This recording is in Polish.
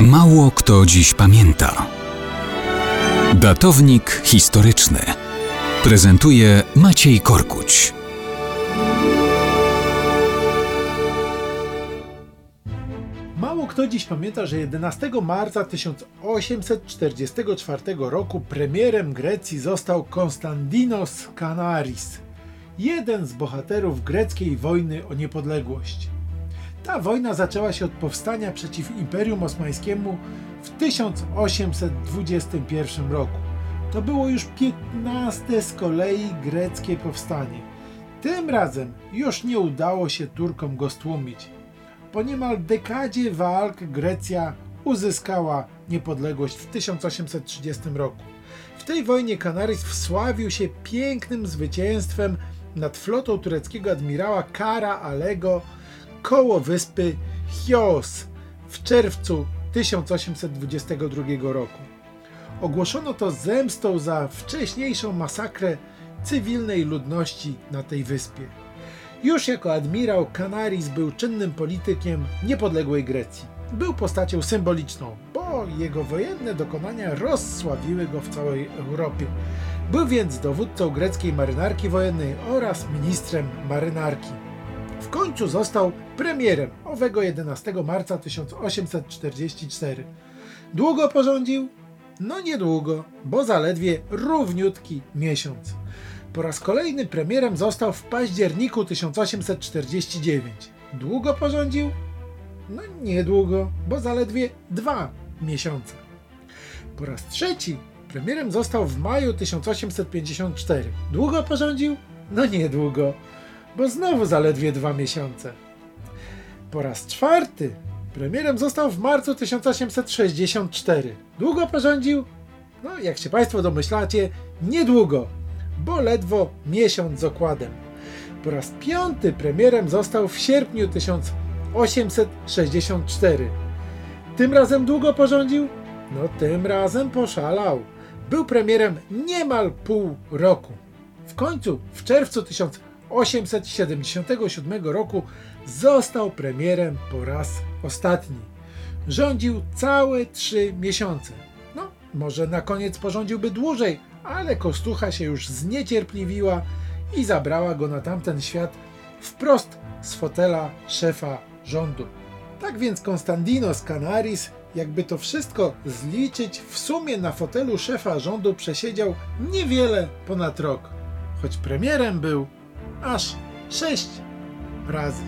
Mało kto dziś pamięta. Datownik historyczny prezentuje Maciej Korkuć. Mało kto dziś pamięta, że 11 marca 1844 roku premierem Grecji został Konstantinos Kanaris, jeden z bohaterów greckiej wojny o niepodległość. Ta wojna zaczęła się od powstania przeciw Imperium Osmańskiemu w 1821 roku. To było już 15 z kolei greckie powstanie. Tym razem już nie udało się Turkom go stłumić. Po niemal dekadzie walk Grecja uzyskała niepodległość w 1830 roku. W tej wojnie Kanaris wsławił się pięknym zwycięstwem nad flotą tureckiego admirała Kara Alego koło wyspy Chios w czerwcu 1822 roku. Ogłoszono to zemstą za wcześniejszą masakrę cywilnej ludności na tej wyspie. Już jako admirał Canaris był czynnym politykiem niepodległej Grecji. Był postacią symboliczną, bo jego wojenne dokonania rozsławiły go w całej Europie. Był więc dowódcą greckiej marynarki wojennej oraz ministrem marynarki. W końcu został premierem owego 11 marca 1844. Długo porządził? No niedługo, bo zaledwie równiutki miesiąc. Po raz kolejny premierem został w październiku 1849. Długo porządził? No niedługo, bo zaledwie dwa miesiące. Po raz trzeci premierem został w maju 1854. Długo porządził? No niedługo, bo znowu zaledwie dwa miesiące. Po raz czwarty premierem został w marcu 1864. Długo porządził? No, jak się Państwo domyślacie, niedługo, bo ledwo miesiąc z okładem. Po raz piąty premierem został w sierpniu 1864. Tym razem długo porządził? No, tym razem poszalał. Był premierem niemal pół roku. W końcu, w czerwcu 1877 roku został premierem po raz ostatni. Rządził całe trzy miesiące. No, może na koniec porządziłby dłużej, ale Kostucha się już zniecierpliwiła i zabrała go na tamten świat wprost z fotela szefa rządu. Tak więc Konstantinos Canaris, jakby to wszystko zliczyć, w sumie na fotelu szefa rządu przesiedział niewiele ponad rok, choć premierem był aż sześć razy.